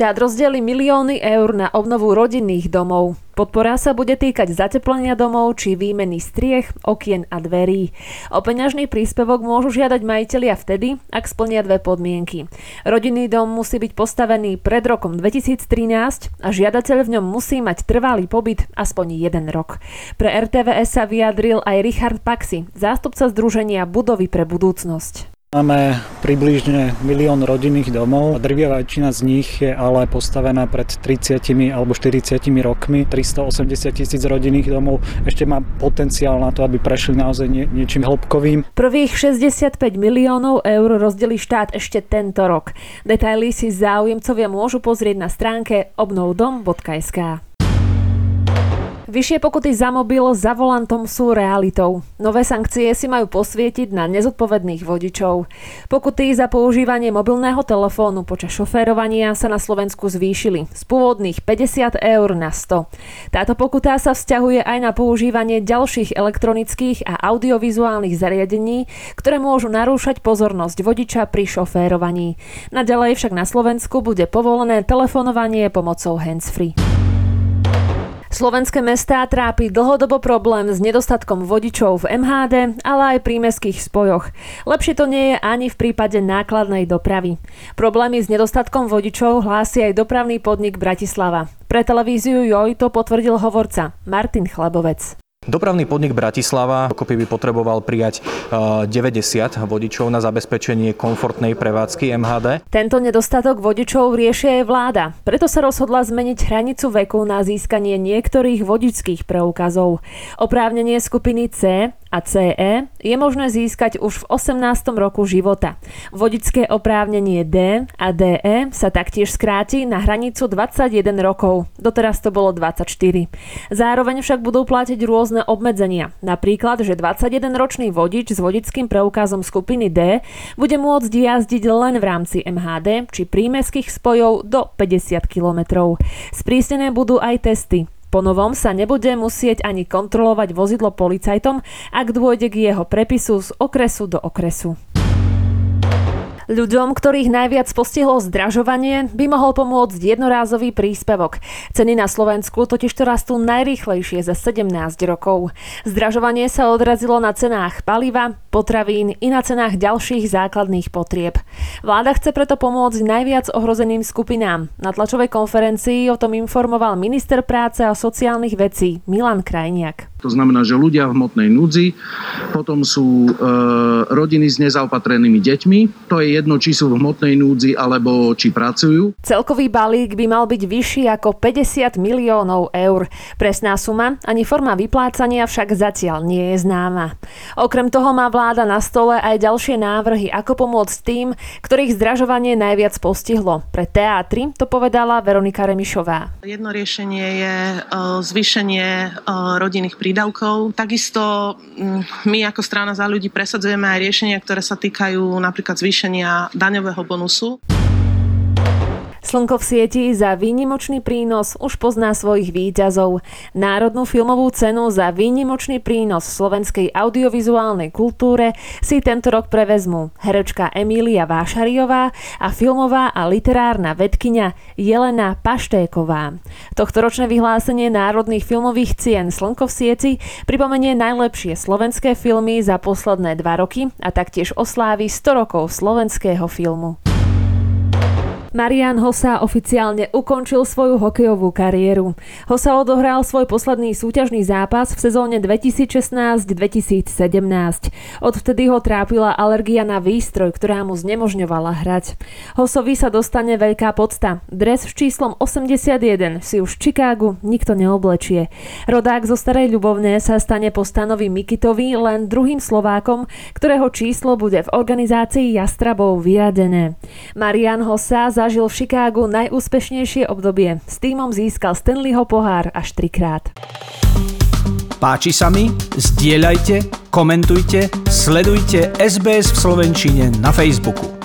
Štát rozdeli milióny eur na obnovu rodinných domov. Podpora sa bude týkať zateplenia domov či výmeny striech, okien a dverí. O peňažný príspevok môžu žiadať majiteľia vtedy, ak splnia dve podmienky. Rodinný dom musí byť postavený pred rokom 2013 a žiadateľ v ňom musí mať trvalý pobyt aspoň jeden rok. Pre RTVS sa vyjadril aj Richard Paxi, zástupca Združenia Budovy pre budúcnosť. Máme približne milión rodinných domov. Drvia väčšina z nich je ale postavená pred 30 alebo 40 rokmi. 380 tisíc rodinných domov ešte má potenciál na to, aby prešli naozaj nie, niečím hĺbkovým. Prvých 65 miliónov eur rozdelí štát ešte tento rok. Detaily si záujemcovia môžu pozrieť na stránke obnovdom.sk. Vyššie pokuty za mobil za volantom sú realitou. Nové sankcie si majú posvietiť na nezodpovedných vodičov. Pokuty za používanie mobilného telefónu počas šoférovania sa na Slovensku zvýšili z pôvodných 50 eur na 100. Táto pokuta sa vzťahuje aj na používanie ďalších elektronických a audiovizuálnych zariadení, ktoré môžu narúšať pozornosť vodiča pri šoférovaní. Naďalej však na Slovensku bude povolené telefonovanie pomocou handsfree. Slovenské mestá trápi dlhodobo problém s nedostatkom vodičov v MHD, ale aj pri mestských spojoch. Lepšie to nie je ani v prípade nákladnej dopravy. Problémy s nedostatkom vodičov hlási aj dopravný podnik Bratislava. Pre televíziu JOJ to potvrdil hovorca Martin Chlebovec. Dopravný podnik Bratislava dokopy by potreboval prijať 90 eh, vodičov na zabezpečenie komfortnej prevádzky MHD. Tento nedostatok vodičov rieši aj vláda. Preto sa rozhodla zmeniť hranicu veku na získanie niektorých vodičských preukazov. Oprávnenie skupiny C a CE je možné získať už v 18. roku života. Vodické oprávnenie D a DE sa taktiež skráti na hranicu 21 rokov. Doteraz to bolo 24. Zároveň však budú platiť rôzne obmedzenia. Napríklad, že 21-ročný vodič s vodickým preukazom skupiny D bude môcť jazdiť len v rámci MHD či prímeských spojov do 50 km. Sprísnené budú aj testy. Po novom sa nebude musieť ani kontrolovať vozidlo policajtom, ak dôjde k jeho prepisu z okresu do okresu. Ľuďom, ktorých najviac postihlo zdražovanie, by mohol pomôcť jednorázový príspevok. Ceny na Slovensku totiž to rastú najrýchlejšie za 17 rokov. Zdražovanie sa odrazilo na cenách paliva, potravín i na cenách ďalších základných potrieb. Vláda chce preto pomôcť najviac ohrozeným skupinám. Na tlačovej konferencii o tom informoval minister práce a sociálnych vecí Milan Krajniak. To znamená, že ľudia v hmotnej núdzi, potom sú e, rodiny s nezaopatrenými deťmi. To je jedno, či sú v hmotnej núdzi alebo či pracujú. Celkový balík by mal byť vyšší ako 50 miliónov eur. Presná suma ani forma vyplácania však zatiaľ nie je známa. Okrem toho má vláda na stole aj ďalšie návrhy, ako pomôcť tým, ktorých zdražovanie najviac postihlo. Pre teatry to povedala Veronika Remišová. Jedno riešenie je e, zvýšenie e, rodinných výdavkov. Takisto mm, my ako strana za ľudí presadzujeme aj riešenia, ktoré sa týkajú napríklad zvýšenia daňového bonusu. Slnko v sieti za výnimočný prínos už pozná svojich výťazov. Národnú filmovú cenu za výnimočný prínos slovenskej audiovizuálnej kultúre si tento rok prevezmú herečka Emília Vášariová a filmová a literárna vedkynia Jelena Paštéková. Tohtoročné vyhlásenie národných filmových cien Slnko v sieti pripomenie najlepšie slovenské filmy za posledné dva roky a taktiež oslávi 100 rokov slovenského filmu. Marian Hosa oficiálne ukončil svoju hokejovú kariéru. Hosa odohral svoj posledný súťažný zápas v sezóne 2016-2017. Odvtedy ho trápila alergia na výstroj, ktorá mu znemožňovala hrať. Hosovi sa dostane veľká podsta. Dres s číslom 81 si už v Chicagu nikto neoblečie. Rodák zo Starej Ľubovne sa stane po stanovi Mikitovi len druhým Slovákom, ktorého číslo bude v organizácii Jastrabov vyradené. Marian Hosa zažil v Chicagu najúspešnejšie obdobie. S týmom získal Stanleyho pohár až trikrát. Páči sa mi? Zdieľajte, komentujte, sledujte SBS v Slovenčine na Facebooku.